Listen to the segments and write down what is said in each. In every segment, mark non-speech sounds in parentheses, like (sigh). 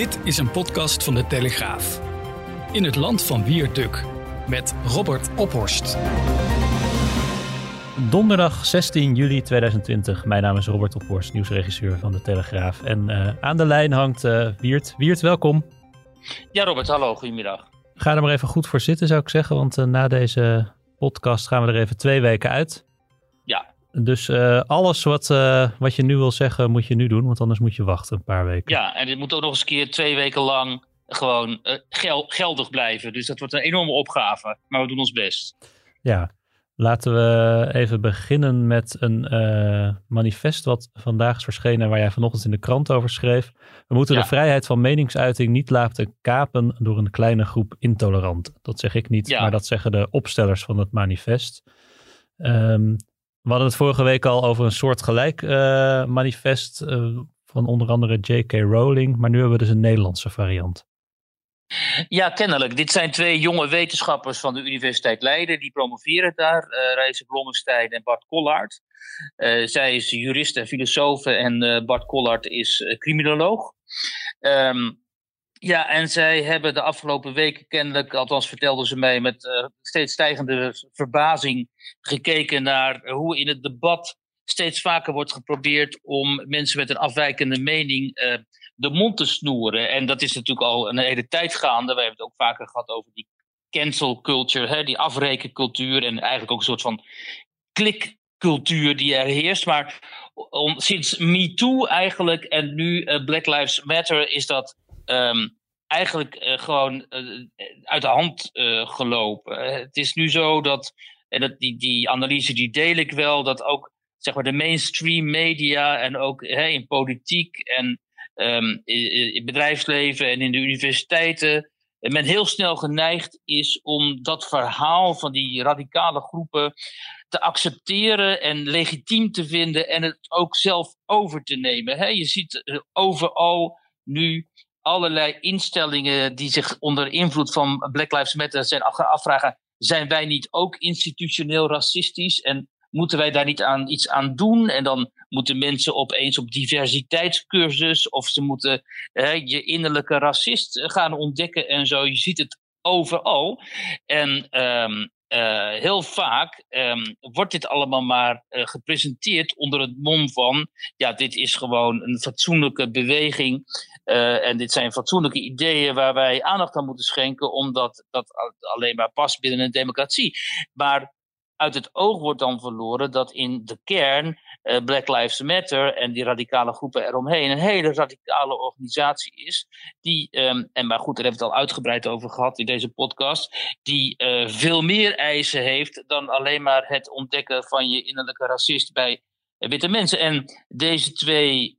Dit is een podcast van de Telegraaf. In het land van Wierduk met Robert Ophorst. Donderdag 16 juli 2020. Mijn naam is Robert Ophorst, nieuwsregisseur van de Telegraaf. En uh, aan de lijn hangt uh, Wiert. Wiert, welkom. Ja, Robert, hallo, goedemiddag. Ga er maar even goed voor zitten, zou ik zeggen. Want uh, na deze podcast gaan we er even twee weken uit. Ja. Dus uh, alles wat, uh, wat je nu wil zeggen, moet je nu doen, want anders moet je wachten een paar weken. Ja, en dit moet ook nog eens een keer twee weken lang gewoon uh, gel geldig blijven. Dus dat wordt een enorme opgave, maar we doen ons best. Ja, laten we even beginnen met een manifest wat vandaag is verschenen, waar jij vanochtend in de krant over schreef. We moeten ja. de vrijheid van meningsuiting niet laten kapen door een kleine groep intoleranten. Dat zeg ik niet, ja. maar dat zeggen de opstellers van het manifest. Um, we hadden het vorige week al over een soort gelijk uh, manifest uh, van onder andere J.K. Rowling, maar nu hebben we dus een Nederlandse variant. Ja, kennelijk. Dit zijn twee jonge wetenschappers van de Universiteit Leiden. Die promoveren daar, uh, Reise Blommestein en Bart Kollaert. zij is jurist en filosoof en Bart Kollaert is criminoloog. Um, ja, en zij hebben de afgelopen weken kennelijk, althans vertelden ze mij met uh, steeds stijgende verbazing, gekeken naar hoe in het debat steeds vaker wordt geprobeerd om mensen met een afwijkende mening uh, de mond te snoeren. En dat is natuurlijk al een hele tijd gaande. We hebben het ook vaker gehad over die cancel culture, hè, die afrekencultuur en eigenlijk ook een soort van klikcultuur die er heerst. Maar om, sinds MeToo eigenlijk en nu uh, Black Lives Matter is dat um, eigenlijk uh, gewoon uh, uit de hand uh, gelopen. het is nu zo dat, en dat, die, die analyse die deel ik wel, dat ook zeg maar, de mainstream media en ook in politiek en um, in, bedrijfsleven en in de universiteiten men heel snel geneigd is om dat verhaal van die radicale groepen te accepteren en legitiem te vinden en het ook zelf over te nemen. Je ziet overal nu allerlei instellingen die zich onder invloed van Black Lives Matter zijn afvragen: zijn wij niet ook institutioneel racistisch en moeten wij daar niet aan iets aan doen? En dan moeten mensen opeens op diversiteitscursus of ze moeten hè, je innerlijke racist gaan ontdekken en zo. Je ziet het overal. En um, uh, heel vaak um, wordt dit allemaal maar uh, gepresenteerd onder het mom van, ja, dit is gewoon een fatsoenlijke beweging uh, en dit zijn fatsoenlijke ideeën waar wij aandacht aan moeten schenken, omdat dat alleen maar past binnen een democratie. Maar uit het oog wordt dan verloren dat in de kern uh, Black Lives Matter en die radicale groepen eromheen een hele radicale organisatie is. Die, um, en maar goed, daar hebben we het al uitgebreid over gehad in deze podcast. Die uh, veel meer eisen heeft dan alleen maar het ontdekken van je innerlijke racist bij witte mensen. En deze twee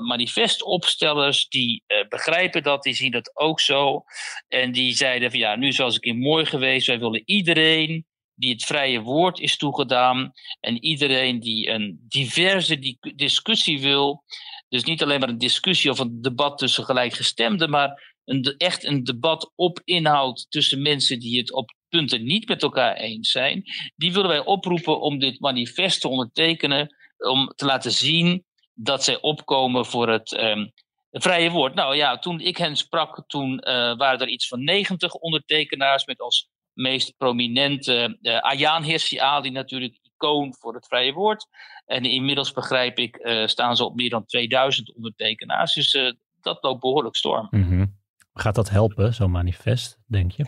manifestopstellers, die begrijpen dat, die zien dat ook zo. En die zeiden van ja, nu eens een keer mooi geweest. Wij willen iedereen die het vrije woord is toegedaan. En iedereen die een diverse discussie wil. Dus niet alleen maar een discussie of een debat tussen gelijkgestemden, maar een, echt een debat op inhoud tussen mensen die het op punten niet met elkaar eens zijn. Die willen wij oproepen om dit manifest te ondertekenen om te laten zien dat zij opkomen voor het um, vrije woord. Nou ja, toen ik hen sprak, toen uh, waren er iets van 90 ondertekenaars met als meest prominente uh, Ayaan Hirsi Ali natuurlijk icoon voor het vrije woord. En inmiddels begrijp ik uh, staan ze op meer dan 2000 ondertekenaars. Dus dat loopt behoorlijk storm. Mm -hmm. Gaat dat helpen, zo'n manifest, denk je?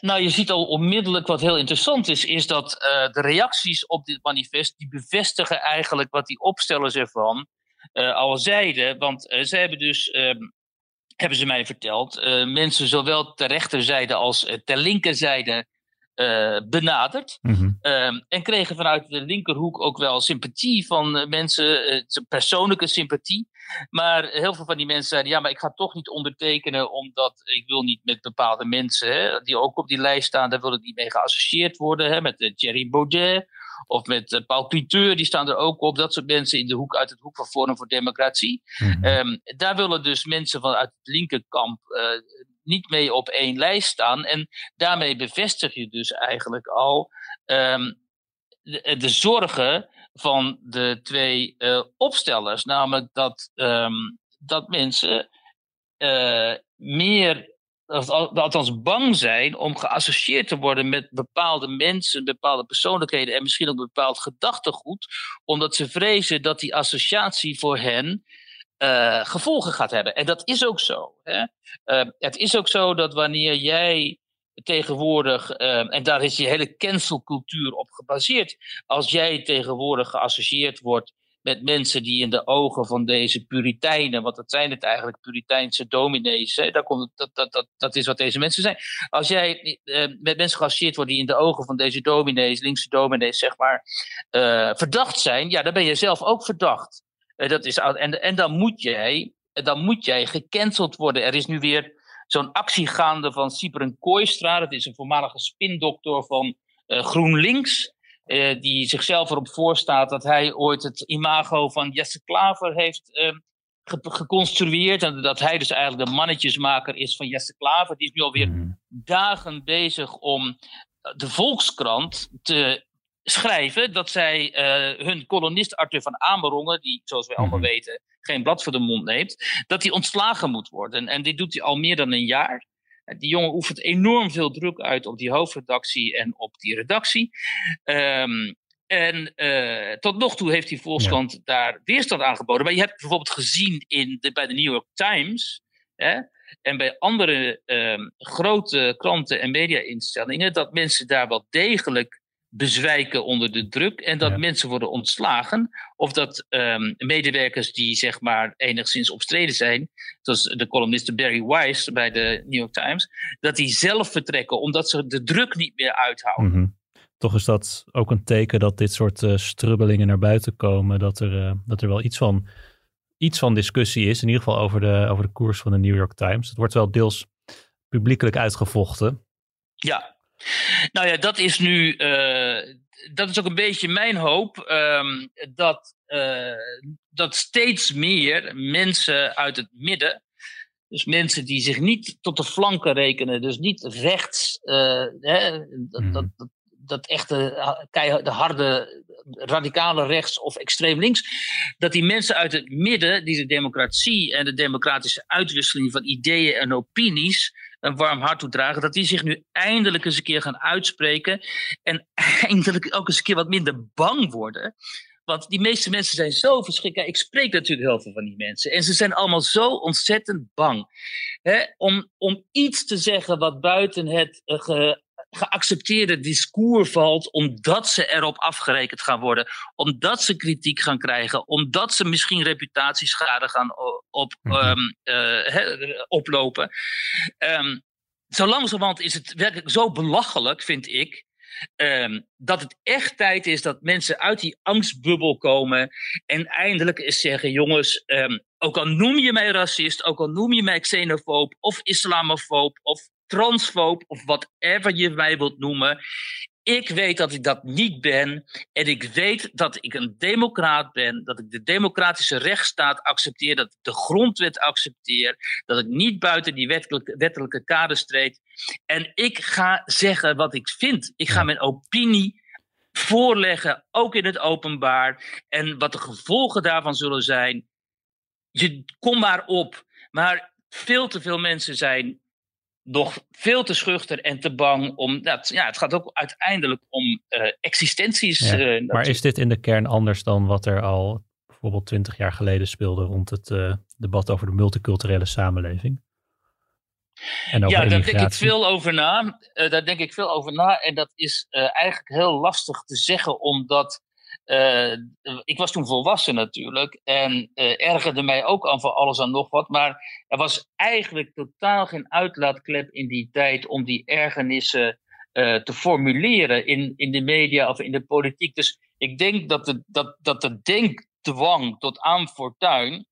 Nou, je ziet al onmiddellijk wat heel interessant is, is dat uh, de reacties op dit manifest, die bevestigen eigenlijk wat die opstellers ervan uh, al zeiden. Want uh, ze hebben dus, um, hebben ze mij verteld, mensen zowel ter rechterzijde als ter linkerzijde uh, benaderd. Mm -hmm. um, en kregen vanuit de linkerhoek ook wel sympathie van mensen, uh, persoonlijke sympathie. Maar heel veel van die mensen zeiden: ja, maar ik ga toch niet ondertekenen, omdat ik wil niet met bepaalde mensen hè, die ook op die lijst staan, daar wil ik niet mee geassocieerd worden. Hè, met Thierry Baudet of met Paul Cliteur, die staan er ook op. Dat soort mensen in de hoek uit het hoek van Forum voor Democratie. Mm -hmm. um, daar willen dus mensen vanuit het linkerkamp niet mee op één lijst staan. En daarmee bevestig je dus eigenlijk al um, de, de, zorgen van de twee uh, opstellers. Namelijk dat, um, dat mensen meer althans bang zijn om geassocieerd te worden met bepaalde mensen, bepaalde persoonlijkheden en misschien ook bepaald gedachtegoed, omdat ze vrezen dat die associatie voor hen uh, gevolgen gaat hebben. En dat is ook zo. Hè? Uh, het is ook zo dat wanneer jij tegenwoordig, uh, en daar is die hele cancelcultuur op gebaseerd, als jij tegenwoordig geassocieerd wordt met mensen die in de ogen van deze puriteinen, want dat zijn het eigenlijk, puriteinse dominees, daar komt, dat, dat, dat, dat is wat deze mensen zijn. Als jij uh, met mensen geassocieerd wordt die in de ogen van deze dominees, linkse dominees, zeg maar, uh, verdacht zijn, ja, dan ben je zelf ook verdacht. Uh, dat is, en, en dan moet jij, dan moet jij gecanceld worden. Er is nu weer zo'n actie gaande van Cypern Kooistra, dat is een voormalige spindokter van GroenLinks. Uh, die zichzelf erop voorstaat dat hij ooit het imago van Jesse Klaver heeft uh, ge geconstrueerd. En dat hij dus eigenlijk de mannetjesmaker is van Jesse Klaver. Die is nu alweer mm. dagen bezig om de Volkskrant te schrijven dat zij uh, hun kolonist Arthur van Amerongen, die zoals wij allemaal mhm. weten geen blad voor de mond neemt, dat hij ontslagen moet worden. En dit doet hij al meer dan een jaar. Die jongen oefent enorm veel druk uit op die hoofdredactie en op die redactie. Um, en uh, tot nog toe heeft die Volkskrant daar weerstand aangeboden. Maar je hebt bijvoorbeeld gezien in de, bij de New York Times hè, en bij andere um, grote kranten en media-instellingen dat mensen daar wel degelijk bezwijken onder de druk en dat mensen worden ontslagen. Of dat um, medewerkers die zeg maar enigszins opstreden zijn, zoals de columniste Barry Weiss bij de New York Times, dat die zelf vertrekken omdat ze de druk niet meer uithouden. Mm -hmm. Toch is dat ook een teken dat dit soort uh, strubbelingen naar buiten komen, dat er, uh, dat er wel iets van, iets van discussie is, in ieder geval over de, over de koers van de New York Times. Het wordt wel deels publiekelijk uitgevochten. Ja, nou ja, dat is nu. Uh, dat is ook een beetje mijn hoop. Um, dat, uh, dat steeds meer mensen uit het midden. Dus mensen die zich niet tot de flanken rekenen, dus niet rechts, uh, hè, dat, dat, mhm. dat, dat echte de harde radicale rechts of extreem links, dat die mensen uit het midden, die de democratie en de democratische uitwisseling van ideeën en opinies een warm hart toedragen, dat die zich nu eindelijk eens een keer gaan uitspreken en (laughs) eindelijk ook eens een keer wat minder bang worden. Want die meeste mensen zijn zo verschrikt. ik spreek natuurlijk heel veel van die mensen. En ze zijn allemaal zo ontzettend bang. Hè, om, om iets te zeggen wat buiten het uh, geaccepteerde discours valt, omdat ze erop afgerekend gaan worden, omdat ze kritiek gaan krijgen, omdat ze misschien reputatieschade gaan op, um, uh, oplopen. Um, zo langzamerhand is het werkelijk zo belachelijk, vind ik, Um, dat het echt tijd is dat mensen uit die angstbubbel komen en eindelijk eens zeggen: jongens, um, ook al noem je mij racist, ook al noem je mij xenofoob of islamofoob of transfoob of whatever je mij wilt noemen. Ik weet dat ik dat niet ben. En ik weet dat ik een democraat ben. Dat ik de democratische rechtsstaat accepteer. Dat ik de grondwet accepteer. Dat ik niet buiten die wettelijke, wettelijke kaders treed. En ik ga zeggen wat ik vind. Ik ga mijn opinie voorleggen, ook in het openbaar. En wat de gevolgen daarvan zullen zijn. Je kom maar op. Maar veel te veel mensen zijn nog veel te schuchter en te bang om. Dat, ja, het gaat ook uiteindelijk om uh, existenties. Uh, maar is dit in de kern anders dan wat er al bijvoorbeeld twintig jaar geleden speelde rond het uh, debat over de multiculturele samenleving? En over ja, daar denk ik veel over na. daar denk ik veel over na. En dat is eigenlijk heel lastig te zeggen, omdat uh, ik was toen volwassen natuurlijk en uh, ergerde mij ook aan van alles en nog wat. Maar er was eigenlijk totaal geen uitlaatklep in die tijd om die ergernissen uh, te formuleren in, in de media of in de politiek. Dus ik denk dat de, dat, dat de denkdwang tot aan fortuin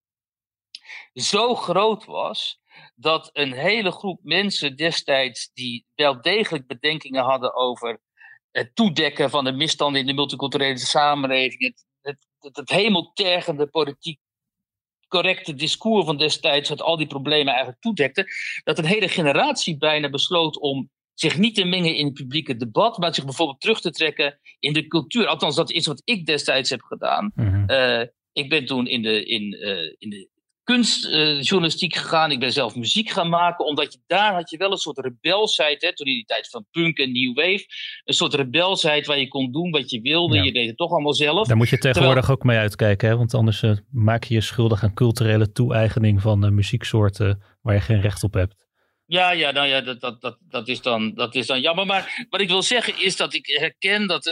zo groot was dat een hele groep mensen destijds die wel degelijk bedenkingen hadden over het toedekken van de misstanden in de multiculturele samenleving, het, het, het, hemeltergende politiek correcte discours van destijds, dat al die problemen eigenlijk toedekte, dat een hele generatie bijna besloot om zich niet te mengen in het publieke debat, maar zich bijvoorbeeld terug te trekken in de cultuur. Althans, dat is wat ik destijds heb gedaan. Mhm. Eh, ik ben toen in de, in, uh, in de kunstjournalistiek gegaan. Ik ben zelf muziek gaan maken. Omdat je daar had je wel een soort rebelsheid. Hè, toen in die tijd van punk en new wave. Een soort rebelsheid waar je kon doen wat je wilde. Je deed het toch allemaal zelf. Daar moet je tegenwoordig ook mee uitkijken. Hè? Want anders uh, maak je je schuldig aan culturele toe-eigening van uh, muzieksoorten waar je geen recht op hebt. Ja, ja, nou ja, dat, dat, dat, dat, is dan, dat is dan jammer. Maar wat ik wil zeggen is dat ik herken dat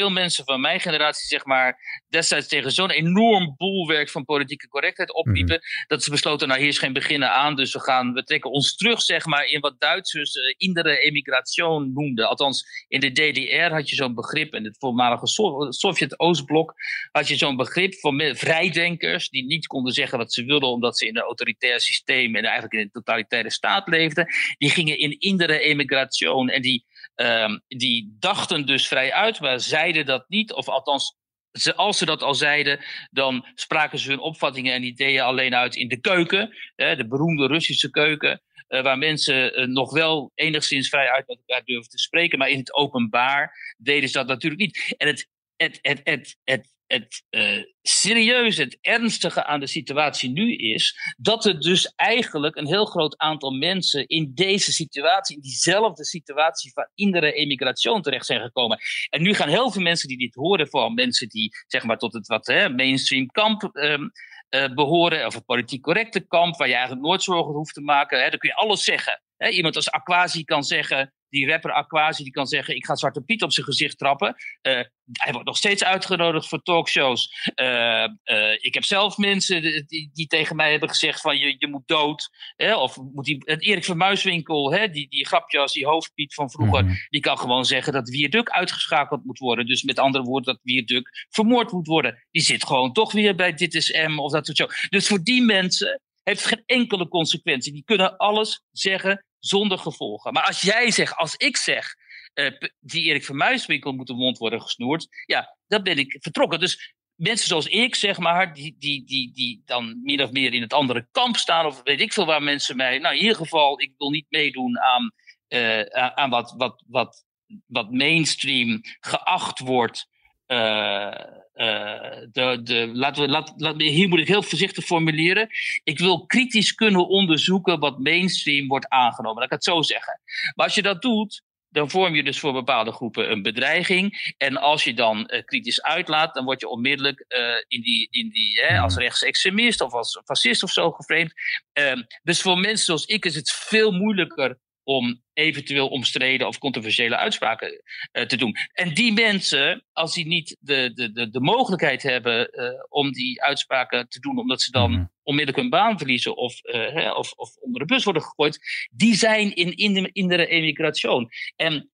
veel mensen van mijn generatie, zeg maar, destijds tegen zo'n enorm boelwerk van politieke correctheid opliepen, mhm. dat ze besloten, nou hier is geen beginnen aan, dus we gaan, we trekken ons terug, zeg maar, in wat Duitsers uh, indere emigration noemden. Althans, in de DDR had je zo'n begrip, in het voormalige Sovjet-Oostblok had je zo'n begrip van vrijdenkers, die niet konden zeggen wat ze wilden, omdat ze in een autoritair systeem en eigenlijk in een totalitaire staat leefden. Die gingen in indere emigration en die Ehm, die dachten dus vrij uit, maar zeiden dat niet. Of althans, ze, als ze dat al zeiden, dan spraken ze hun opvattingen en ideeën alleen uit in de keuken. Hè, de beroemde Russische keuken. Uh, waar mensen uh, nog wel enigszins vrij uit met elkaar durven te spreken. Maar in het openbaar deden ze dat natuurlijk niet. En het, het, het, het, het het uh, serieuze, het ernstige aan de situatie nu is dat er dus eigenlijk een heel groot aantal mensen in deze situatie, in diezelfde situatie van indere emigratie terecht zijn gekomen. En nu gaan heel veel mensen die dit horen, vooral mensen die zeg maar tot het wat hè, mainstream kamp um, uh, behoren, of het politiek correcte kamp, waar je eigenlijk nooit zorgen hoeft te maken, hè, dan kun je alles zeggen. Hè, iemand als Aquasi kan zeggen, die rapper Aquasi die kan zeggen: Ik ga Zwarte Piet op zijn gezicht trappen. Uh, hij wordt nog steeds uitgenodigd voor talkshows. Uh, uh, ik heb zelf mensen die, die, tegen mij hebben gezegd: van je, je moet dood. Hè? Of moet die, Erik van Muiswinkel, hè? Die, die grapje als die hoofdpiet van vroeger, mm. die kan gewoon zeggen dat Wierduk uitgeschakeld moet worden. Dus met andere woorden, dat Wierduk vermoord moet worden. Die zit gewoon toch weer bij Dit is M of dat soort zo. Dus voor die mensen heeft geen enkele consequentie. Die kunnen alles zeggen zonder gevolgen. Maar als jij zegt, als ik zeg, uh, die Erik van Muiswinkel moet de mond worden gesnoerd, ja, dan ben ik vertrokken. Dus mensen zoals ik, zeg maar, die, die, die, die dan min of meer in het andere kamp staan, of weet ik veel waar mensen mij, nou in ieder geval, ik wil niet meedoen aan, uh, aan wat, wat, wat, wat mainstream geacht wordt. Uh, uh, de, de, laten we, laat, laat, hier moet ik heel voorzichtig formuleren. Ik wil kritisch kunnen onderzoeken wat mainstream wordt aangenomen. Laat ik het zo zeggen. Maar als je dat doet, dan vorm je dus voor bepaalde groepen een bedreiging. En als je dan uh, kritisch uitlaat, dan word je onmiddellijk uh, in die, in die, hè, als rechtsextremist of als fascist of zo geframed. Uh, dus voor mensen zoals ik is het veel moeilijker om eventueel omstreden of controversiële uitspraken uh, te doen. En die mensen, als die niet de, de, de, de mogelijkheid hebben uh, om die uitspraken te doen, omdat ze dan mm. onmiddellijk hun baan verliezen of, uh, of, of onder de bus worden gegooid, die zijn in, in, de, in de emigratie. En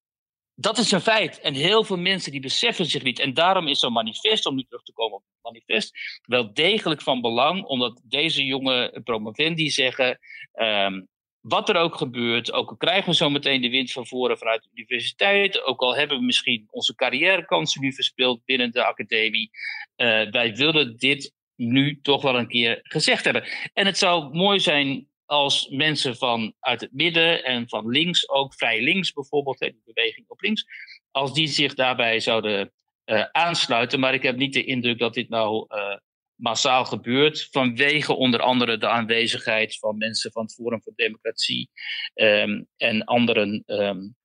dat is een feit. En heel veel mensen die beseffen zich niet. En daarom is zo'n manifest, om nu terug te komen op het manifest, wel degelijk van belang. Omdat deze jonge promovendi zeggen. Um, wat er ook gebeurt, ook al krijgen we zo meteen de wind van voren vanuit de universiteit, ook al hebben we misschien onze carrièrekansen nu verspeeld binnen de academie, uh, wij willen dit nu toch wel een keer gezegd hebben. En het zou mooi zijn als mensen van uit het midden en van links, ook vrij links bijvoorbeeld, de beweging op links, als die zich daarbij zouden uh, aansluiten. Maar ik heb niet de indruk dat dit nou uh, massaal gebeurt. Vanwege onder andere de aanwezigheid van mensen van het Forum voor Democratie um, en anderen um,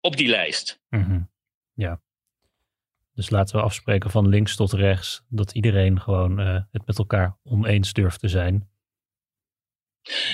op die lijst. Mm -hmm. Ja. Dus laten we afspreken van links tot rechts dat iedereen gewoon uh, het met elkaar oneens durft te zijn.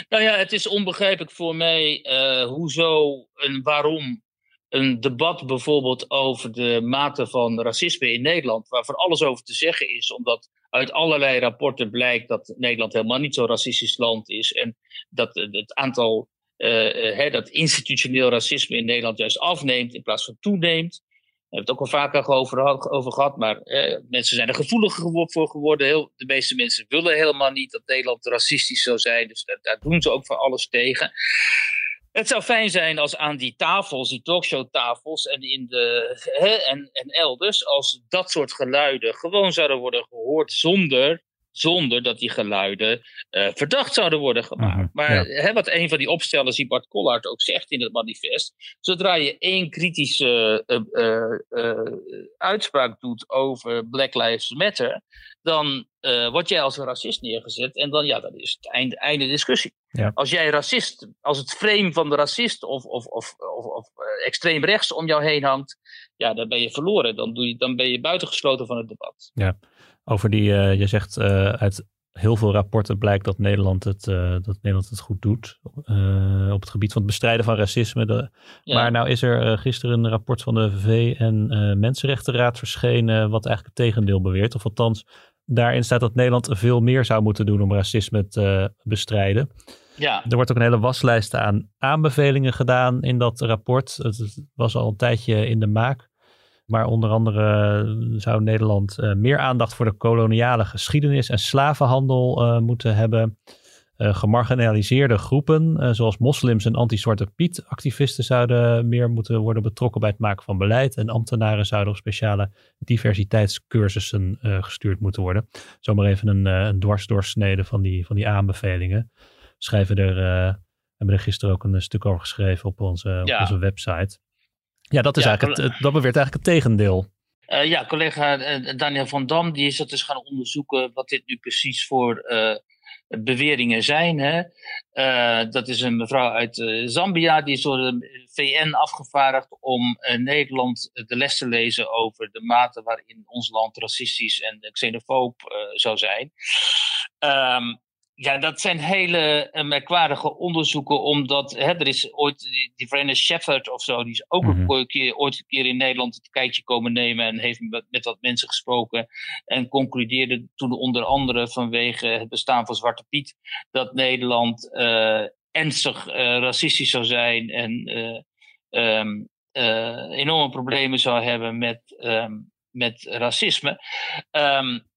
Nou ja, het is onbegrijpelijk voor mij uh, hoezo en waarom een debat bijvoorbeeld over de mate van racisme in Nederland, waarvoor alles over te zeggen is, omdat uit allerlei rapporten blijkt dat Nederland helemaal niet zo'n racistisch land is. En dat het aantal, uh, dat institutioneel racisme in Nederland juist afneemt in plaats van toeneemt. We hebben het ook al vaker over, over gehad, maar uh, mensen zijn er gevoeliger voor geworden. Heel, de meeste mensen willen helemaal niet dat Nederland racistisch zou zijn, dus daar, daar doen ze ook van alles tegen. Het zou fijn zijn als aan die tafels, die talkshowtafels en, in de, hè, en, en elders, als dat soort geluiden gewoon zouden worden gehoord zonder zonder dat die geluiden uh, verdacht zouden worden gemaakt. Maar hè, wat een van die opstellers, die Bart Collard ook zegt in het manifest, zodra je één kritische uh, uh, uitspraak doet over Black Lives Matter, dan word jij als een racist neergezet en dan, ja, dan is het einde, einde discussie. Ja. Als jij racist, als het frame van de racist of, of, of, of, of extreem rechts om jou heen hangt, ja, dan ben je verloren. Dan, doe je, dan ben je buitengesloten van het debat. Ja. Over die, uh, je zegt uh, uit heel veel rapporten blijkt dat Nederland het, uh, dat Nederland het goed doet op het gebied van het bestrijden van racisme. De, Maar nou is er gisteren een rapport van de VN Mensenrechtenraad verschenen wat eigenlijk het tegendeel beweert. Of althans, daarin staat dat Nederland veel meer zou moeten doen om racisme te bestrijden. Ja. Er wordt ook een hele waslijst aan aanbevelingen gedaan in dat rapport. Het was al een tijdje in de maak. Maar onder andere eh, zou Nederland uh, meer aandacht voor de koloniale geschiedenis en slavenhandel uh, moeten hebben. Uh, gemarginaliseerde groepen, zoals moslims en anti-zwarte Piet activisten, zouden meer moeten worden betrokken bij het maken van beleid. En ambtenaren zouden op speciale diversiteitscursussen gestuurd moeten worden. Zomaar even een, een dwarsdoorsnede van die, van die aanbevelingen. Schrijven er, hebben er gisteren ook een stuk over geschreven op onze, op onze website. Ja, dat, is eigenlijk het, dat beweert eigenlijk het tegendeel. Uh, ja, collega uh, Daniel van Dam die is dat dus gaan onderzoeken wat dit nu precies voor uh, beweringen zijn. Hè? dat is een mevrouw uit Zambia, die is door de VN afgevaardigd om Nederland de les te lezen over de mate waarin ons land racistisch en xenofoob zou zijn. Um, ja, dat zijn hele uh, merkwaardige onderzoeken, omdat hè, er is ooit die, Verena Shepard of zo, die is ook mm een keer, ooit een keer in Nederland het kijkje komen nemen en heeft met, met wat mensen gesproken en concludeerde toen onder andere vanwege het bestaan van Zwarte Piet dat Nederland uh, ernstig uh, racistisch zou zijn en um, enorme problemen zou hebben met, um, met racisme. Um,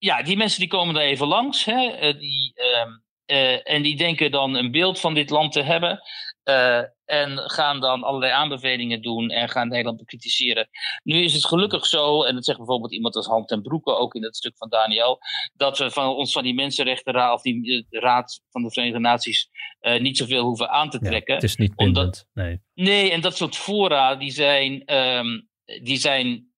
ja, die mensen die komen er even langs. Hè, eh, die, uh, uh, en die denken dan een beeld van dit land te hebben. Uh, en gaan dan allerlei aanbevelingen doen en gaan Nederland bekritiseren. Nu is het gelukkig zo, en dat zegt bijvoorbeeld iemand als Hand en Broeke ook in het stuk van Daniel, dat we van ons van die Mensenrechtenraad of die Raad van de Verenigde Naties uh, niet zoveel hoeven aan te trekken. Ja, het is niet bindend, nee. Nee, en dat soort fora die zijn, um, die zijn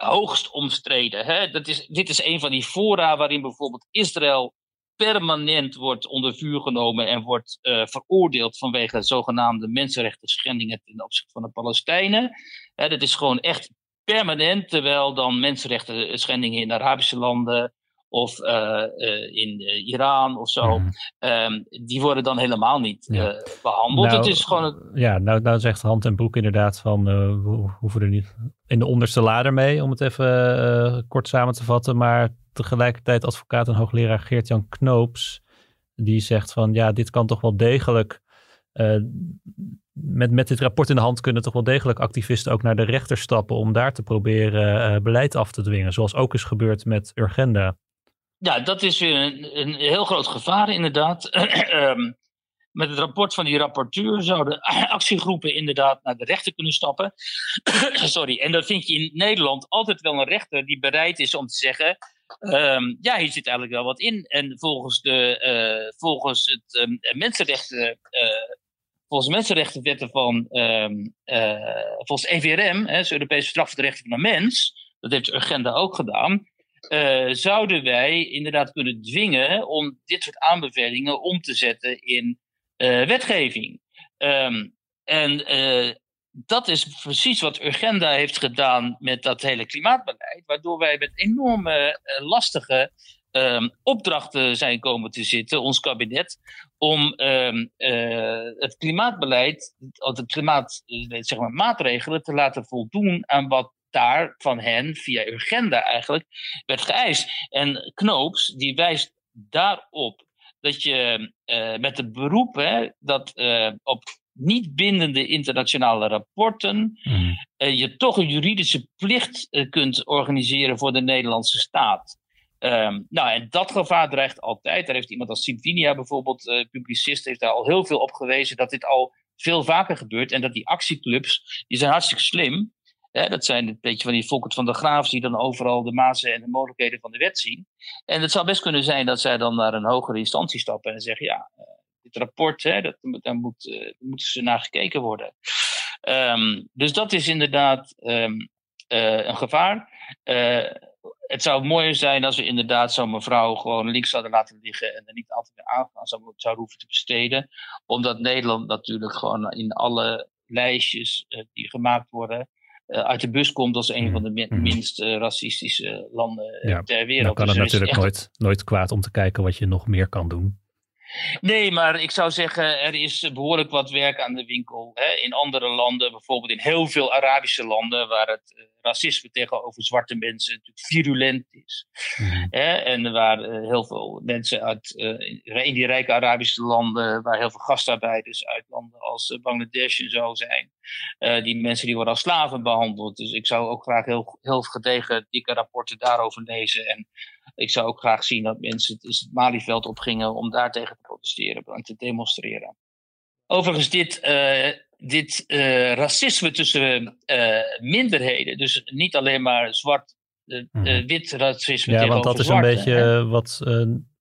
hoogst omstreden. Hè? Dat is, dit is een van die fora waarin bijvoorbeeld Israël permanent wordt onder vuur genomen en wordt uh, veroordeeld vanwege zogenaamde mensenrechten schendingen ten opzichte van de Palestijnen. Hè, dat is gewoon echt permanent, terwijl dan mensenrechten schendingen in Arabische landen, of uh, uh, in uh, Iran of zo, mm. um, die worden dan helemaal niet ja. behandeld. Nou, het is gewoon Ja, nou, nou zegt Hand en Broek inderdaad van we hoeven er niet in de onderste lader mee, om het even kort samen te vatten. Maar tegelijkertijd advocaat en hoogleraar Geert-Jan Knoops, die zegt van ja, dit kan toch wel degelijk met, met dit rapport in de hand kunnen toch wel degelijk activisten ook naar de rechter stappen om daar te proberen uh, beleid af te dwingen. Zoals ook is gebeurd met Urgenda. Ja, dat is weer een, een heel groot gevaar inderdaad. (clears throat) Ehm, met het rapport van die rapporteur zouden (clears throat) actiegroepen inderdaad naar de rechter kunnen stappen. (clears throat) Sorry, en dan vind je in Nederland altijd wel een rechter die bereid is om te zeggen... Um, ja, hier zit eigenlijk wel wat in. En volgens, de, uh, volgens het um, mensenrechten... Uh, volgens mensenrechtenwetten van uh, volgens EVRM, hè, het Europese Straf voor de Rechten van de Mens, dat heeft de agenda ook gedaan, uh, zouden wij inderdaad kunnen dwingen om dit soort aanbevelingen om te zetten in uh, wetgeving. Um, en uh, dat is precies wat Urgenda heeft gedaan met dat hele klimaatbeleid, waardoor wij met enorme lastige um, opdrachten zijn komen te zitten, ons kabinet, om um, het klimaatbeleid, het klimaat, maatregelen te laten voldoen aan wat daar van hen via Urgenda eigenlijk werd geëist. En Knoops die wijst daarop dat je uh, met het beroep hè, dat uh, op niet bindende internationale rapporten mm. uh, je toch een juridische plicht kunt organiseren voor de Nederlandse staat. Um, nou, en dat gevaar dreigt altijd. Daar heeft iemand als Simvinia bijvoorbeeld, publicist, heeft daar al heel veel op gewezen dat dit al veel vaker gebeurt en dat die actieclubs, die zijn hartstikke slim. Dat zijn een beetje van die Volkert van de Graaf die dan overal de mazen en de mogelijkheden van de wet zien. En het zou best kunnen zijn dat zij dan naar een hogere instantie stappen en zeggen: ja, uh, dit rapport, hè, dat, daar, moet, uh, moeten ze naar gekeken worden. Um, dus dat is inderdaad um, een gevaar. het zou mooier zijn als we inderdaad zo'n mevrouw gewoon links zouden laten liggen en er niet altijd meer aan zou, zou hoeven te besteden. Omdat Nederland natuurlijk gewoon in alle lijstjes die gemaakt worden, uit de bus komt als een van de min, mm. minst uh, racistische landen ja, ter wereld. Dan kan dus het natuurlijk nooit, nooit kwaad om te kijken wat je nog meer kan doen. Nee, maar ik zou zeggen, er is behoorlijk wat werk aan de winkel. Hè? In andere landen, bijvoorbeeld in heel veel Arabische landen, waar het uh, racisme tegenover zwarte mensen natuurlijk virulent is. Mm. Hè? En waar uh, heel veel mensen uit, uh, in die rijke Arabische landen, waar heel veel gastarbeiders uit landen als Bangladesh en zo zijn, die mensen die worden als slaven behandeld. Dus ik zou ook graag heel, heel gedegen dikke rapporten daarover lezen. En ik zou ook graag zien dat mensen het, het Malieveld opgingen om daar tegen te protesteren en te demonstreren. Overigens, dit, uh, dit uh, racisme tussen uh, minderheden, dus niet alleen maar zwart, mm. wit racisme. Ja, want dat is een beetje wat,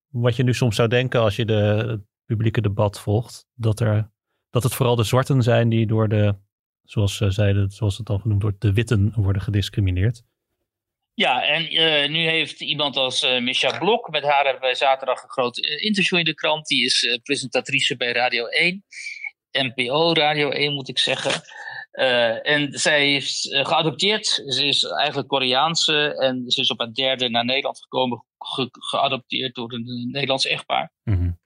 wat je nu soms zou denken als je de, het publieke debat volgt. Dat, er, dat het vooral de zwarten zijn die door de, zoals ze zeiden, zoals het dan genoemd wordt, de witten worden gediscrimineerd. Ja, en uh, nu heeft iemand als uh, Misha Blok, met haar hebben wij zaterdag een groot uh, interview in de krant. Die is uh, presentatrice bij Radio 1, NPO Radio 1 moet ik zeggen. en zij is geadopteerd. Ze is eigenlijk Koreaanse en ze is op haar derde naar Nederland gekomen, ge geadopteerd door een Nederlands echtpaar. Mm -hmm.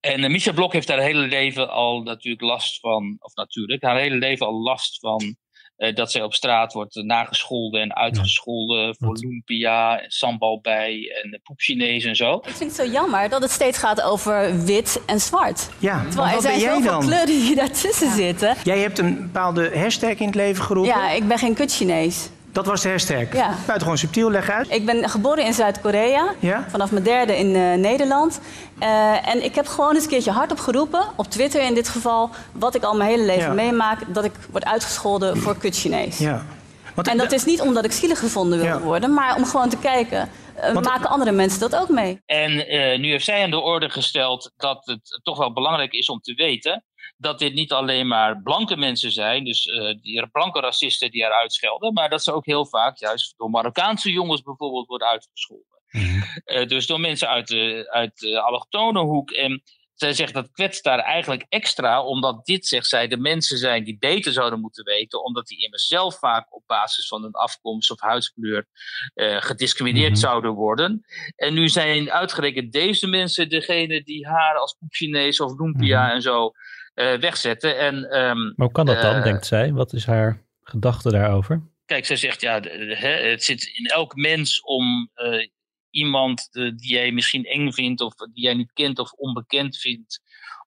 En Misha Blok heeft haar hele leven al natuurlijk last van, of natuurlijk, haar hele leven al last van dat zij op straat wordt nagescholden en uitgescholden ja. voor lumpia, sambal bij en poepchinees en zo. Ik vind het zo jammer dat het steeds gaat over wit en zwart. Ja, Terwijl er zijn zoveel kleuren die (laughs) daartussen ja. zitten. Jij hebt een bepaalde hashtag in het leven geroepen. Ja, ik ben geen kut-Chinees. Dat was de hashtag. Ja. Buitengewoon subtiel, leg uit. Ik ben geboren in Zuid-Korea. Ja? Vanaf mijn derde in uh, Nederland. Uh, en ik heb gewoon eens een keertje hardop geroepen, op Twitter in dit geval, wat ik al mijn hele leven ja. meemaak, dat ik word uitgescholden voor kut Chinees. Ja. Want en dat is niet omdat ik zielig gevonden wil worden, maar om gewoon te kijken. Uh, maken andere mensen dat ook mee? En uh, nu heeft zij aan de orde gesteld dat het toch wel belangrijk is om te weten dat dit niet alleen maar blanke mensen zijn, dus uh, die blanke racisten die eruit schelden, maar dat ze ook heel vaak juist door Marokkaanse jongens bijvoorbeeld worden uitgescholden. Mm -hmm. dus door mensen uit de, uit de allochtone hoek. En zij zegt dat kwetst daar eigenlijk extra, omdat dit, zegt zij, de mensen zijn die beter zouden moeten weten, omdat die immers zelf vaak op basis van hun afkomst of huidskleur uh, gediscrimineerd mm -hmm. zouden worden. En nu zijn uitgerekend deze mensen degene die haar als poepchinees of lumpia mm -hmm. en zo wegzetten. En, um, maar hoe kan dat dan, uh, denkt zij? Wat is haar gedachte daarover? Kijk, zij zegt ja, het zit in elk mens om uh, iemand die jij misschien eng vindt of die jij niet kent of onbekend vindt,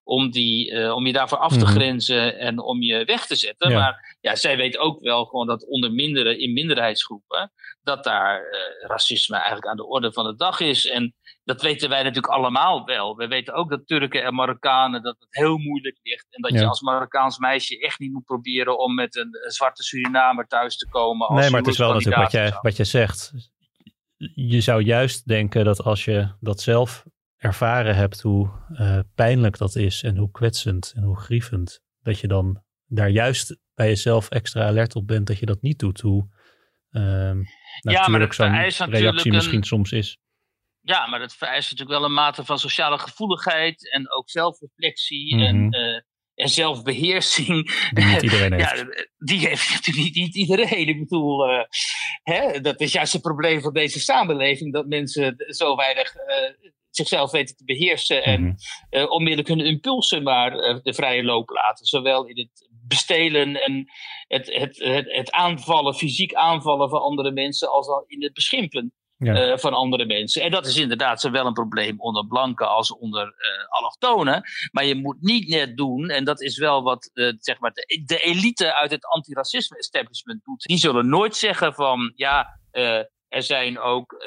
om, die, uh, om je daarvoor af te mm-hmm. grenzen en om je weg te zetten. Ja. Maar ja, zij weet ook wel gewoon dat onder minderen, in minderheidsgroepen, dat daar uh, racisme eigenlijk aan de orde van de dag is. En dat weten wij natuurlijk allemaal wel. We weten ook dat Turken en Marokkanen dat het heel moeilijk ligt. En dat ja. je als Marokkaans meisje echt niet moet proberen om met een, een zwarte Surinamer thuis te komen. nee, maar het is wel natuurlijk wat jij, wat jij zegt. Je zou juist denken dat als je dat zelf ervaren hebt, hoe uh, pijnlijk dat is en hoe kwetsend en hoe grievend, dat je dan daar juist bij jezelf extra alert op bent dat je dat niet doet. Hoe uh, ja, maar zo'n reactie misschien een... soms is. Ja, maar dat vereist natuurlijk wel een mate van sociale gevoeligheid en ook zelfreflectie mm -hmm. en, uh, en zelfbeheersing. Die niet (laughs) iedereen heeft. Ja, die heeft (laughs) natuurlijk niet, niet iedereen. Ik bedoel, uh, hè, dat is juist het probleem van deze samenleving, dat mensen zo weinig uh, zichzelf weten te beheersen en mm -hmm. onmiddellijk hun impulsen maar de vrije loop laten. Zowel in het bestelen en het, het, het, het aanvallen, fysiek aanvallen van andere mensen, als al in het beschimpen ja. uh, van andere mensen. En dat is inderdaad zowel een probleem onder blanken als onder uh, allochtonen. Maar je moet niet net doen, en dat is wel wat uh, zeg maar de, de, elite uit het antiracisme establishment doet. Die zullen nooit zeggen van ja. er zijn ook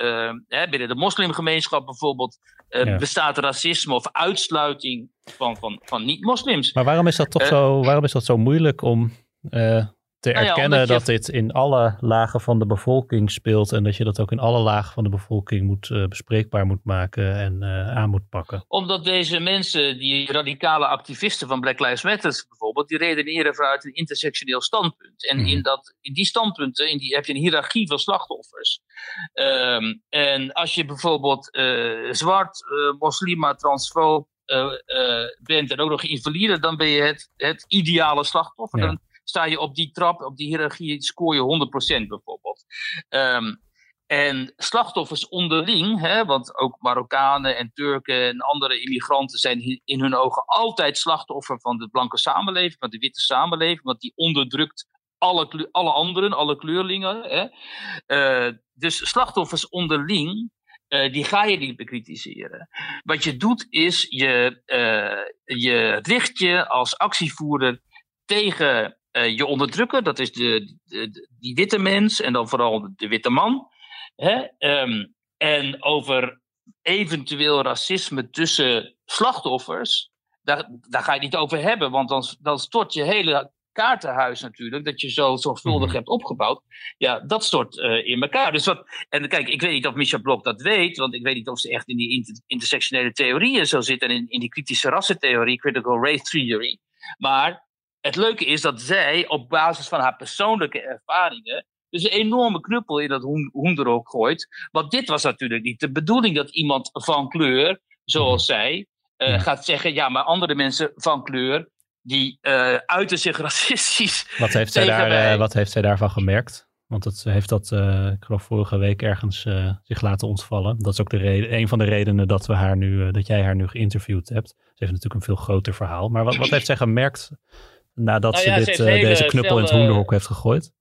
hè, binnen de moslimgemeenschap bijvoorbeeld ja. bestaat racisme of uitsluiting van, van, van niet-moslims. Maar waarom is dat toch zo, waarom is dat zo moeilijk om te nou erkennen dat dit in alle lagen van de bevolking speelt en dat je dat ook in alle lagen van de bevolking moet uh, bespreekbaar moet maken en uh, aan moet pakken. Omdat deze mensen, die radicale activisten van Black Lives Matter bijvoorbeeld, die redeneren vanuit een intersectioneel standpunt. En in, mhm. dat, in die standpunten in die, heb je een hiërarchie van slachtoffers. Um, en als je bijvoorbeeld uh, zwart, moslima, transfoob, bent en ook nog invalide, dan ben je het, het ideale slachtoffer. Dan sta je op die trap, op die hiërarchie, scoor je 100% bijvoorbeeld. Um, en slachtoffers onderling, hè, want ook Marokkanen en Turken en andere immigranten zijn in hun ogen altijd slachtoffer van de blanke samenleving, van de witte samenleving, want die onderdrukt alle, alle anderen, alle kleurlingen. Hè. Uh, dus slachtoffers onderling, uh, die ga je niet bekritiseren. Wat je doet is, je, uh, je richt je als actievoerder tegen uh, je onderdrukken. Dat is de, de, die witte mens en dan vooral de witte man. Hè? Um, en over eventueel racisme tussen slachtoffers, daar, daar ga je het niet over hebben, want dan, dan stort je hele kaartenhuis natuurlijk, dat je zo zorgvuldig mhm. hebt opgebouwd, ja, dat stort uh, in elkaar. Dus wat, en kijk, ik weet niet of Michel Blok dat weet, want ik weet niet of ze echt in die inter, intersectionele theorieën zo zit en in, in die kritische rassentheorie, critical race theory. Maar het leuke is dat zij op basis van haar persoonlijke ervaringen dus een enorme knuppel in dat hoenderhok gooit. Want dit was natuurlijk niet de bedoeling dat iemand van kleur, zoals zij, uh, gaat zeggen: ja, maar andere mensen van kleur, die uh, uiten zich (laughs) racistisch. Wat heeft, zij daar, uh, wat heeft zij daarvan gemerkt? Want het heeft dat, ik geloof, vorige week ergens zich laten ontvallen. Dat is ook de reden, een van de redenen dat, we haar nu, dat jij haar nu geïnterviewd hebt. Ze heeft natuurlijk een veel groter verhaal. Maar wat, wat heeft zij gemerkt nadat nou ze, dit, uh, deze knuppel in het hoenderhok heeft gegooid?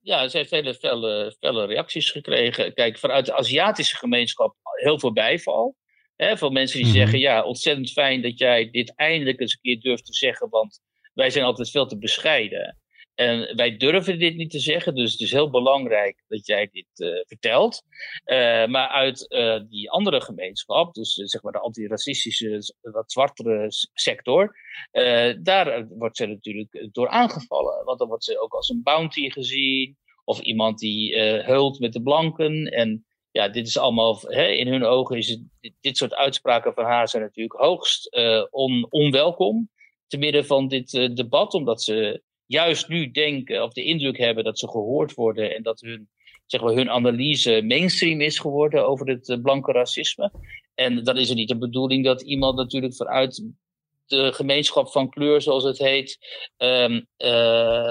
Ja, ze heeft hele felle, felle reacties gekregen. Kijk, vanuit de Aziatische gemeenschap heel veel bijval. Hè, van mensen die mhm. zeggen, ja, ontzettend fijn dat jij dit eindelijk eens een keer durft te zeggen, want wij zijn altijd veel te bescheiden. En wij durven dit niet te zeggen, dus het is heel belangrijk dat jij dit uh, vertelt. Uh, maar uit uh, die andere gemeenschap, dus zeg maar de antiracistische, wat zwartere sector, daar wordt ze natuurlijk door aangevallen. Want dan wordt ze ook als een bounty gezien, of iemand die heult met de blanken. En ja, dit is allemaal, hè, in hun ogen is dit soort uitspraken van haar zijn natuurlijk hoogst on, onwelkom. Te midden van dit debat, omdat ze juist nu denken of de indruk hebben dat ze gehoord worden en dat hun, zeg maar, hun analyse mainstream is geworden over het uh, blanke racisme. En dan is het niet de bedoeling dat iemand natuurlijk vanuit de gemeenschap van kleur, zoals het heet, um,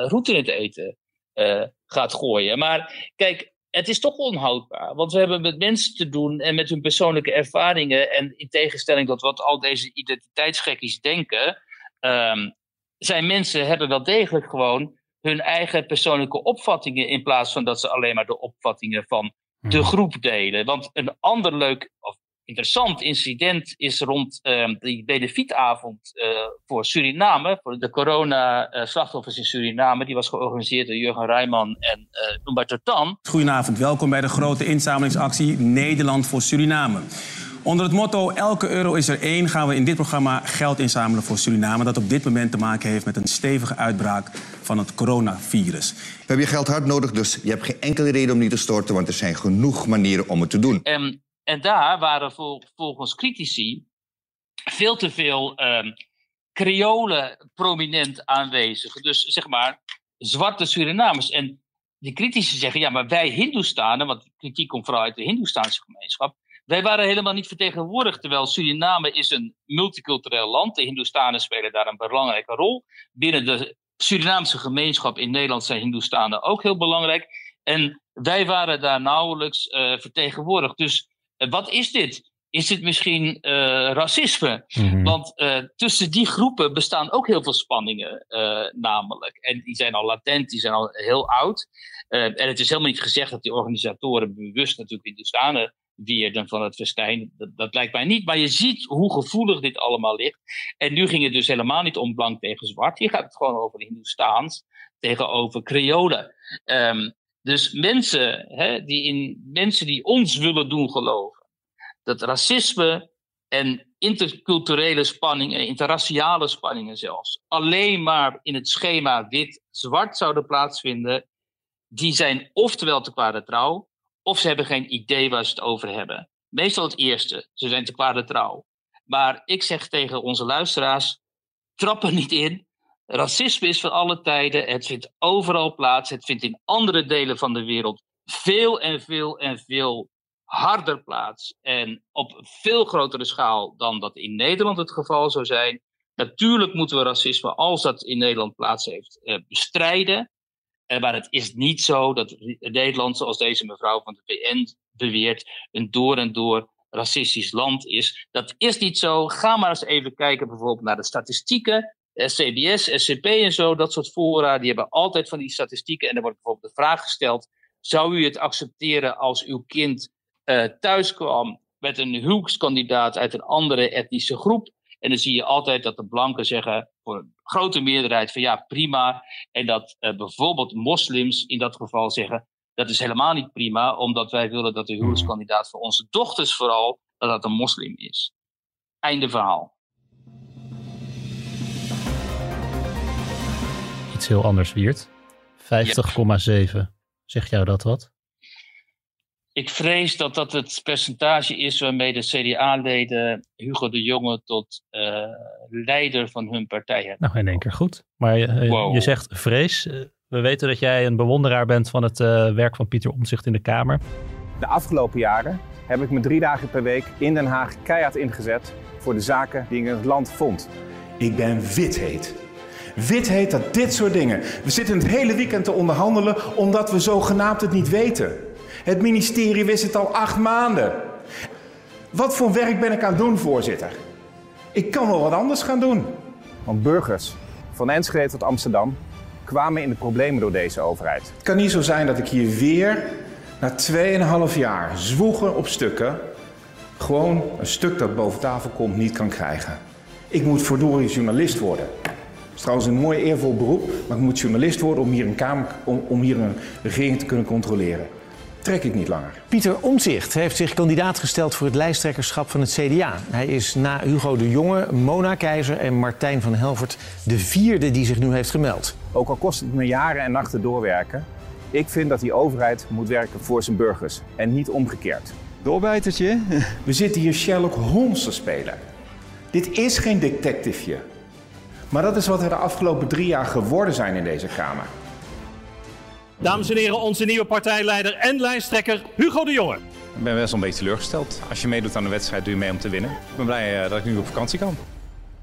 roet in het eten uh, gaat gooien. Maar kijk, het is toch onhoudbaar. Want we hebben met mensen te doen en met hun persoonlijke ervaringen. En in tegenstelling tot wat al deze identiteitsgekkies denken. Um, zijn mensen hebben wel degelijk gewoon hun eigen persoonlijke opvattingen in plaats van dat ze alleen maar de opvattingen van de hmm. groep delen. Want een ander leuk of interessant incident is rond uh, die benefietavond uh, voor Suriname, voor de corona-slachtoffers in Suriname. Die was georganiseerd door Jurgen Rijman en uh, Humberto Tan. Goedenavond, welkom bij de grote inzamelingsactie Nederland voor Suriname. Onder het motto Elke euro is er één gaan we in dit programma geld inzamelen voor Suriname. Dat op dit moment te maken heeft met een stevige uitbraak van het coronavirus. We hebben je geld hard nodig, dus je hebt geen enkele reden om niet te storten, want er zijn genoeg manieren om het te doen. En, en daar waren volgens critici veel te veel um, creolen prominent aanwezig. Dus zeg maar zwarte Surinamers. En die critici zeggen, ja, maar wij Hindoestanen, want kritiek komt vooral uit de Hindoestaanse gemeenschap wij waren helemaal niet vertegenwoordigd, terwijl Suriname is een multicultureel land. De Hindoestanen spelen daar een belangrijke rol. Binnen de Surinaamse gemeenschap in Nederland zijn Hindoestanen ook heel belangrijk. En wij waren daar nauwelijks uh, vertegenwoordigd. Dus uh, wat is dit? Is dit misschien uh, racisme? Mm-hmm. Want tussen die groepen bestaan ook heel veel spanningen, namelijk. En die zijn al latent, die zijn al heel oud. en het is helemaal niet gezegd dat die organisatoren bewust natuurlijk Hindoestanen weerden van het festijn. Dat, dat lijkt mij niet. Maar je ziet hoe gevoelig dit allemaal ligt. En nu ging het dus helemaal niet om blank tegen zwart. Hier gaat het gewoon over Hindoestaans tegenover Creolen. Um, dus mensen, hè, die in, mensen die ons willen doen geloven dat racisme en interculturele spanningen, interraciale spanningen zelfs, alleen maar in het schema wit-zwart zouden plaatsvinden, die zijn oftewel te kwade trouw, of ze hebben geen idee waar ze het over hebben. Meestal het eerste, ze zijn te kwade trouw. Maar ik zeg tegen onze luisteraars, trap er niet in. Racisme is van alle tijden, het vindt overal plaats, het vindt in andere delen van de wereld veel en veel en veel harder plaats en op veel grotere schaal dan dat in Nederland het geval zou zijn. Natuurlijk moeten we racisme, als dat in Nederland plaats heeft, eh, bestrijden. Eh, maar het is niet zo dat Nederland, zoals deze mevrouw van de VN beweert, een door en door racistisch land is. Dat is niet zo. Ga maar eens even kijken bijvoorbeeld naar de statistieken. CBS, SCP en zo, dat soort fora, die hebben altijd van die statistieken. En er wordt bijvoorbeeld de vraag gesteld: zou u het accepteren als uw kind uh, thuis kwam met een huwelijkskandidaat uit een andere etnische groep. En dan zie je altijd dat de blanken zeggen, voor grote meerderheid, van ja, prima. En dat uh, bijvoorbeeld moslims in dat geval zeggen, dat is helemaal niet prima, omdat wij willen dat de huwelijkskandidaat voor onze dochters vooral, dat dat een moslim is. Einde verhaal. Iets heel anders, Wiert. 50,7. Zegt jou dat wat? Ik vrees dat dat het percentage is waarmee de CDA-leden Hugo de Jonge tot uh, leider van hun partij hebben. Nou, in één keer goed. Maar uh, wow. je zegt vrees. We weten dat jij een bewonderaar bent van het uh, werk van Pieter Omzicht in de Kamer. De afgelopen jaren heb ik me drie dagen per week in Den Haag keihard ingezet voor de zaken die ik in het land vond. Ik ben wit Wit heet dat dit soort dingen. We zitten het hele weekend te onderhandelen omdat we zogenaamd het niet weten. Het ministerie wist het al acht maanden. Wat voor werk ben ik aan het doen, voorzitter? Ik kan wel wat anders gaan doen. Want burgers van Enschede tot Amsterdam kwamen in de problemen door deze overheid. Het kan niet zo zijn dat ik hier weer na 2,5 jaar zwoegen op stukken gewoon een stuk dat boven tafel komt niet kan krijgen. Ik moet verdorie journalist worden. Het is trouwens een mooi eervol beroep, maar ik moet journalist worden om hier een, kamer, om, om hier een regering te kunnen controleren trek ik niet langer. Pieter Omtzigt heeft zich kandidaat gesteld voor het lijsttrekkerschap van het CDA. Hij is na Hugo de Jonge, Mona Keizer en Martijn van Helvert de vierde die zich nu heeft gemeld. Ook al kost het me jaren en nachten doorwerken, ik vind dat die overheid moet werken voor zijn burgers en niet omgekeerd. Doorbijtertje. (laughs) We zitten hier Sherlock Holmes te spelen. Dit is geen detectiveje. Maar dat is wat we de afgelopen drie jaar geworden zijn in deze Kamer. Dames en heren, onze nieuwe partijleider en lijsttrekker Hugo de Jonge. Ik ben best wel een beetje teleurgesteld. Als je meedoet aan een wedstrijd, doe je mee om te winnen. Ik ben blij uh, dat ik nu op vakantie kan.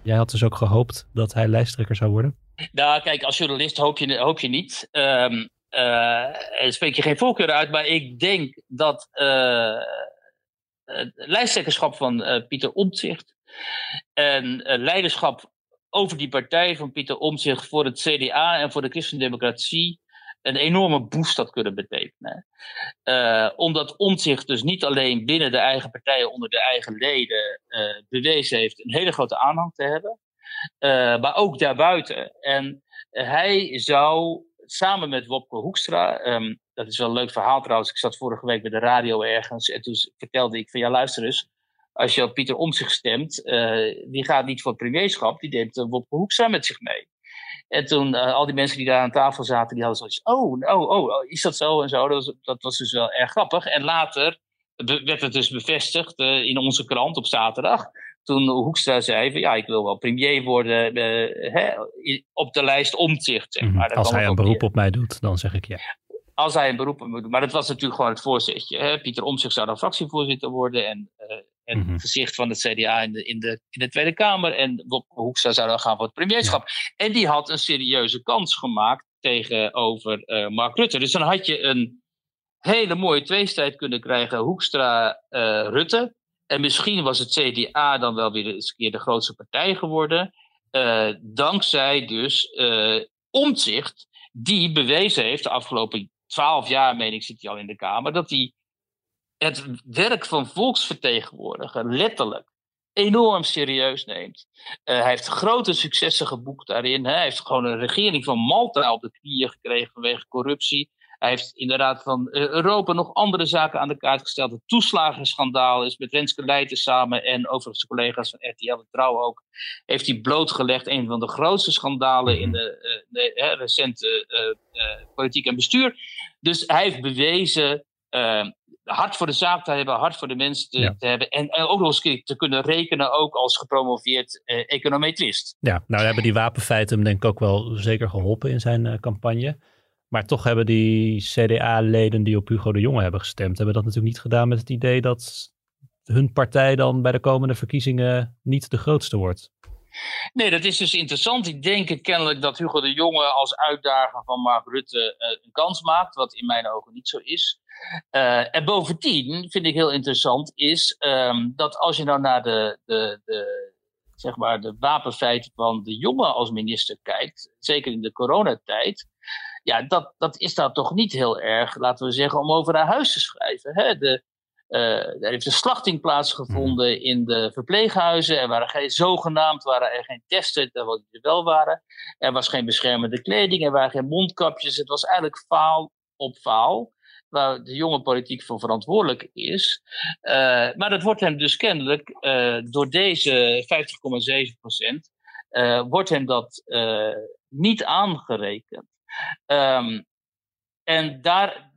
Jij had dus ook gehoopt dat hij lijsttrekker zou worden? Nou, kijk, als journalist hoop je, hoop je niet. Um, uh, spreek je geen voorkeur uit, maar ik denk dat uh, het lijsttrekkerschap van Pieter Omtzigt en leiderschap over die partij van Pieter Omtzigt voor het CDA en voor de christendemocratie een enorme boost had kunnen betekenen. Uh, omdat Omtzigt dus niet alleen binnen de eigen partijen onder de eigen leden uh, bewezen heeft een hele grote aanhang te hebben, uh, maar ook daarbuiten. En hij zou samen met Wopke Hoekstra, um, dat is wel een leuk verhaal trouwens, ik zat vorige week bij de radio ergens en toen vertelde ik van ja luister eens, als je op Pieter Omtzigt stemt, die gaat niet voor het premierschap, die neemt Wopke Hoekstra met zich mee. En toen, uh, al die mensen die daar aan tafel zaten, die hadden zoiets oh, oh, oh, oh, is dat zo en zo. Dat was, dat was dus wel erg grappig. En later werd het dus bevestigd uh, in onze krant op zaterdag. Toen Hoekstra zei van, ja, ik wil wel premier worden uh, hè, op de lijst omzicht. Zeg mhm. maar. Als hij een beroep op mij doet, dan zeg ik ja. Als hij een beroep mij doet. Maar dat was natuurlijk gewoon het voorzetje. Hè? Pieter Omtzigt zou dan fractievoorzitter worden. En het mm gezicht van het CDA in de, in de, in de Tweede Kamer. En Wopke Hoekstra zou dan gaan voor het premierschap. En die had een serieuze kans gemaakt tegenover uh, Mark Rutte. Dus dan had je een hele mooie tweestrijd kunnen krijgen. Hoekstra-Rutte. Eh, en misschien was het CDA dan wel weer eens een keer de grootste partij geworden. Uh, dankzij dus omzicht die bewezen heeft de afgelopen twaalf jaar, meen ik, zit hij al in de Kamer, dat hij het werk van volksvertegenwoordiger letterlijk enorm serieus neemt. Uh, hij heeft grote successen geboekt daarin. Hè. Hij heeft gewoon een regering van Malta op de knieën gekregen vanwege corruptie. Hij heeft inderdaad van Europa nog andere zaken aan de kaart gesteld. Het toeslagenschandaal is met Renske Leijten samen en overigens collega's van RTL Trouw ook. Heeft hij blootgelegd een van de grootste schandalen in de, de recente politiek en bestuur. Dus hij heeft bewezen hard voor de zaak te hebben, hard voor de mensen te, te hebben. En, ook nog eens te kunnen rekenen, ook als gepromoveerd eh, econometrist. Ja, nou hebben die wapenfeiten hem denk ik ook wel zeker geholpen in zijn uh, campagne. Maar toch hebben die CDA-leden die op Hugo de Jonge hebben gestemd, hebben dat natuurlijk niet gedaan met het idee dat hun partij dan bij de komende verkiezingen niet de grootste wordt. Nee, dat is dus interessant. Ik denk kennelijk dat Hugo de Jonge als uitdager van Mark Rutte uh, een kans maakt, wat in mijn ogen niet zo is. Uh, en bovendien vind ik heel interessant is um, dat als je nou naar de, de, de, zeg maar de wapenfeiten van de jongen als minister kijkt, zeker in de coronatijd, ja, dat, dat is daar toch niet heel erg, laten we zeggen, om over naar huis te schrijven. Hè? De, uh, er heeft een slachting plaatsgevonden mhm. in de verpleeghuizen. Er waren geen, zogenaamd waren er geen testen, terwijl die er wel waren. Er was geen beschermende kleding, er waren geen mondkapjes. Het was eigenlijk faal op faal waar de jonge politiek voor verantwoordelijk is. Uh, maar dat wordt hem dus kennelijk uh, door deze 50,7 procent, wordt hem dat niet aangerekend. Um, en daar,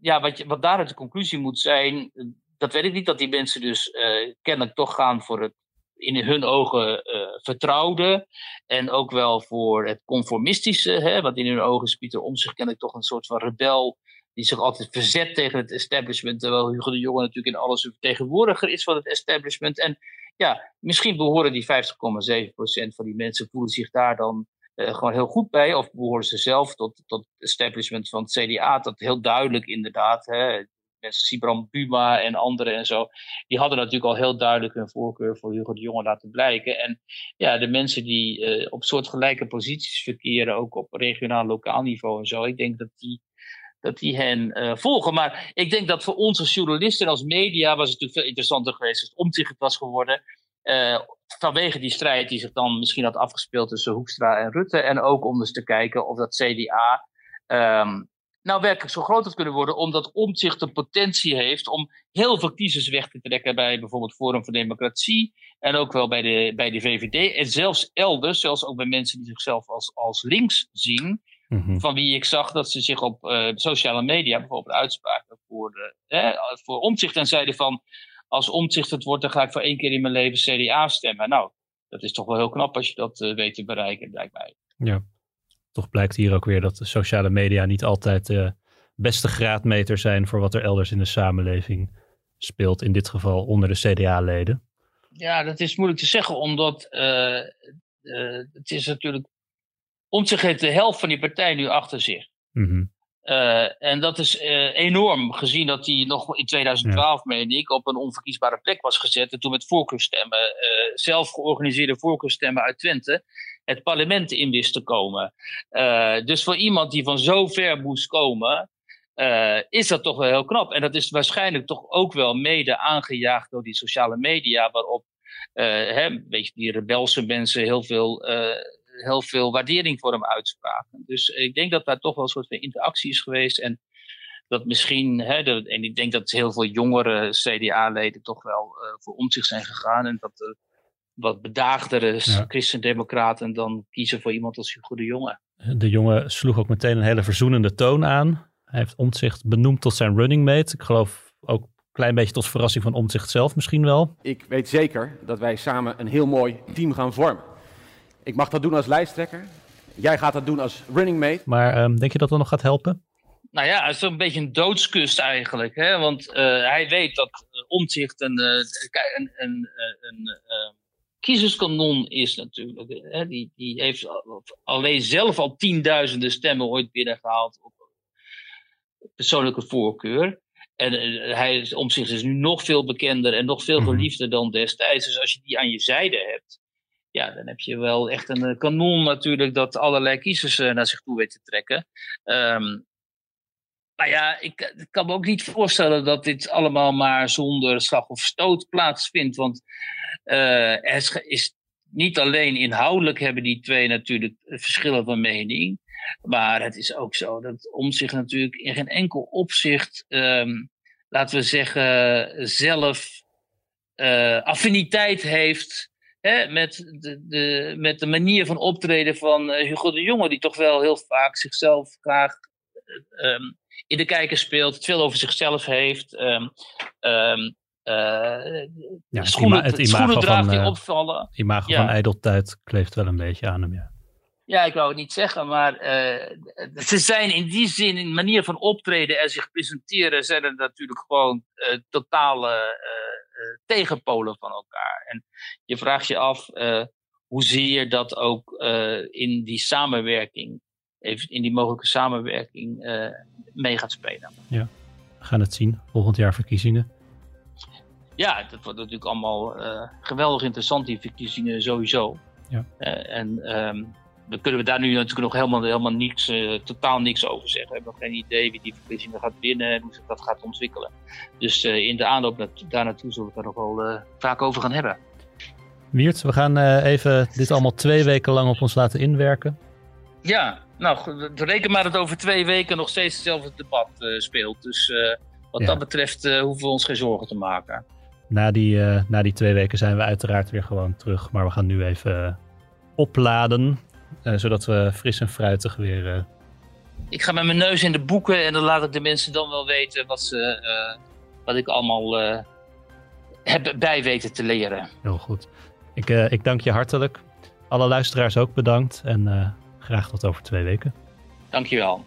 ja, wat, wat daaruit de conclusie moet zijn, dat weet ik niet, dat die mensen dus kennelijk toch gaan voor het in hun ogen vertrouwde. En ook wel voor het conformistische. Hè, in hun ogen is Pieter Omtzigt kennelijk toch een soort van rebel die zich altijd verzet tegen het establishment, terwijl Hugo de Jonge natuurlijk in alles een vertegenwoordiger is van het establishment. En ja, misschien behoren die 50,7% van die mensen voelen zich daar dan uh, gewoon heel goed bij, of behoren ze zelf tot, tot het establishment van het CDA, dat heel duidelijk inderdaad, hè, mensen Sibram Buma en anderen en zo, die hadden natuurlijk al heel duidelijk hun voorkeur voor Hugo de Jonge laten blijken. En ja, de mensen die uh, op soortgelijke posities verkeren, ook op regionaal, lokaal niveau en zo, ik denk dat die dat die hen uh, volgen. Maar ik denk dat voor ons als journalisten en als media was het natuurlijk veel interessanter geweest als het omzicht was geworden. Uh, vanwege die strijd die zich dan misschien had afgespeeld tussen Hoekstra en Rutte. En ook om dus te kijken of dat CDA um, nou werkelijk zo groot had kunnen worden. Omdat omzicht de potentie heeft om heel veel kiezers weg te trekken bij bijvoorbeeld Forum voor Democratie. En ook wel bij de, bij de VVD. En zelfs elders, zelfs ook bij mensen die zichzelf als, als links zien. Mhm. Van wie ik zag dat ze zich op uh, sociale media bijvoorbeeld uitspraken voor, de, hè, voor omzicht. En zeiden van, als omzicht het wordt, dan ga ik voor één keer in mijn leven CDA stemmen. Nou, dat is toch wel heel knap als je dat uh, weet te bereiken, blijkbaar. Ja, toch blijkt hier ook weer dat de sociale media niet altijd de beste graadmeter zijn voor wat er elders in de samenleving speelt. In dit geval onder de CDA-leden. Ja, dat is moeilijk te zeggen, omdat uh, het is natuurlijk Omtzigt heeft de helft van die partij nu achter zich. Mm en dat is uh, enorm, gezien dat hij nog in 2012, ja. meen ik, op een onverkiesbare plek was gezet. En toen met voorkeurstemmen, uh, zelf georganiseerde voorkeurstemmen uit Twente, het parlement in wist te komen. dus voor iemand die van zo ver moest komen, is dat toch wel heel knap. En dat is waarschijnlijk toch ook wel mede aangejaagd door die sociale media, waarop hè, een beetje die rebelse mensen heel veel heel veel waardering voor hem uitspraken. Dus ik denk dat daar toch wel een soort van interactie is geweest. En dat misschien, hè, en ik denk dat heel veel jongere CDA-leden toch wel uh, voor om zich zijn gegaan. En dat de wat bedaagdere ja. christendemocraten dan kiezen voor iemand als Hugo de Jonge. De jongen sloeg ook meteen een hele verzoenende toon aan. Hij heeft Omtzigt benoemd tot zijn running mate. Ik geloof ook een klein beetje tot verrassing van Omtzigt zelf misschien wel. Ik weet zeker dat wij samen een heel mooi team gaan vormen. Ik mag dat doen als lijsttrekker. Jij gaat dat doen als running mate. Maar um, denk je dat dat nog gaat helpen? Nou ja, het is een beetje een doodskust eigenlijk. Hè? Want uh, hij weet dat uh, omzicht een, uh, een, een, een kiezerskanon is natuurlijk. Hè? Die, die heeft alleen zelf al tienduizenden stemmen ooit binnengehaald op persoonlijke voorkeur. En hij om zich is nu nog veel bekender en nog veel mhm. geliefder dan destijds. Dus als je die aan je zijde hebt, ja, dan heb je wel echt een eh, kanon natuurlijk dat allerlei kiezers eh, naar zich toe weet te trekken. Um, maar ja, ik, ik, kan me ook niet voorstellen dat dit allemaal maar zonder slag of stoot plaatsvindt. Want uh, is niet alleen inhoudelijk hebben die twee natuurlijk verschillen van mening. Maar het is ook zo dat Omtzigt natuurlijk in geen enkel opzicht, ehm, laten we zeggen, zelf uh, affiniteit heeft hè, met, de, de, met de manier van optreden van uh, Hugo de Jonge, die toch wel heel vaak zichzelf graag um, in de kijker speelt, het veel over zichzelf heeft. Um, um, uh, ja, schoenen, het, ima schoenen draagt die opvallen. Het imago ja. van ijdeltijd kleeft wel een beetje aan hem, ja. Ja, ik wou het niet zeggen, maar uh, ze zijn in die zin, in manier van optreden en zich presenteren, zijn er natuurlijk gewoon uh, totale tegenpolen van elkaar. En je vraagt je af, hoe zie je dat ook in die samenwerking, in die mogelijke samenwerking mee gaat spelen? Ja, we gaan het zien. Volgend jaar verkiezingen. Ja, dat wordt natuurlijk allemaal geweldig interessant, die verkiezingen sowieso. Ja. en um, dan kunnen we daar nu natuurlijk nog helemaal, helemaal niks, uh, totaal niks over zeggen. We hebben nog geen idee wie die verkiezingen gaat winnen en hoe zich dat gaat ontwikkelen. Dus uh, in de aanloop daar naartoe zullen we het daar nog wel uh, vaak over gaan hebben. Wiert, we gaan even dit allemaal twee weken lang op ons laten inwerken. Ja, nou, reken maar dat over twee weken nog steeds hetzelfde debat speelt. Dus wat ja. dat betreft hoeven we ons geen zorgen te maken. Na die, na die twee weken zijn we uiteraard weer gewoon terug. Maar we gaan nu even opladen zodat we fris en fruitig weer. Uh... Ik ga met mijn neus in de boeken en dan laat ik de mensen dan wel weten wat, ze, uh, wat ik allemaal heb bij weten te leren. Heel goed. Ik, ik dank je hartelijk. Alle luisteraars ook bedankt en graag tot over twee weken. Dankjewel.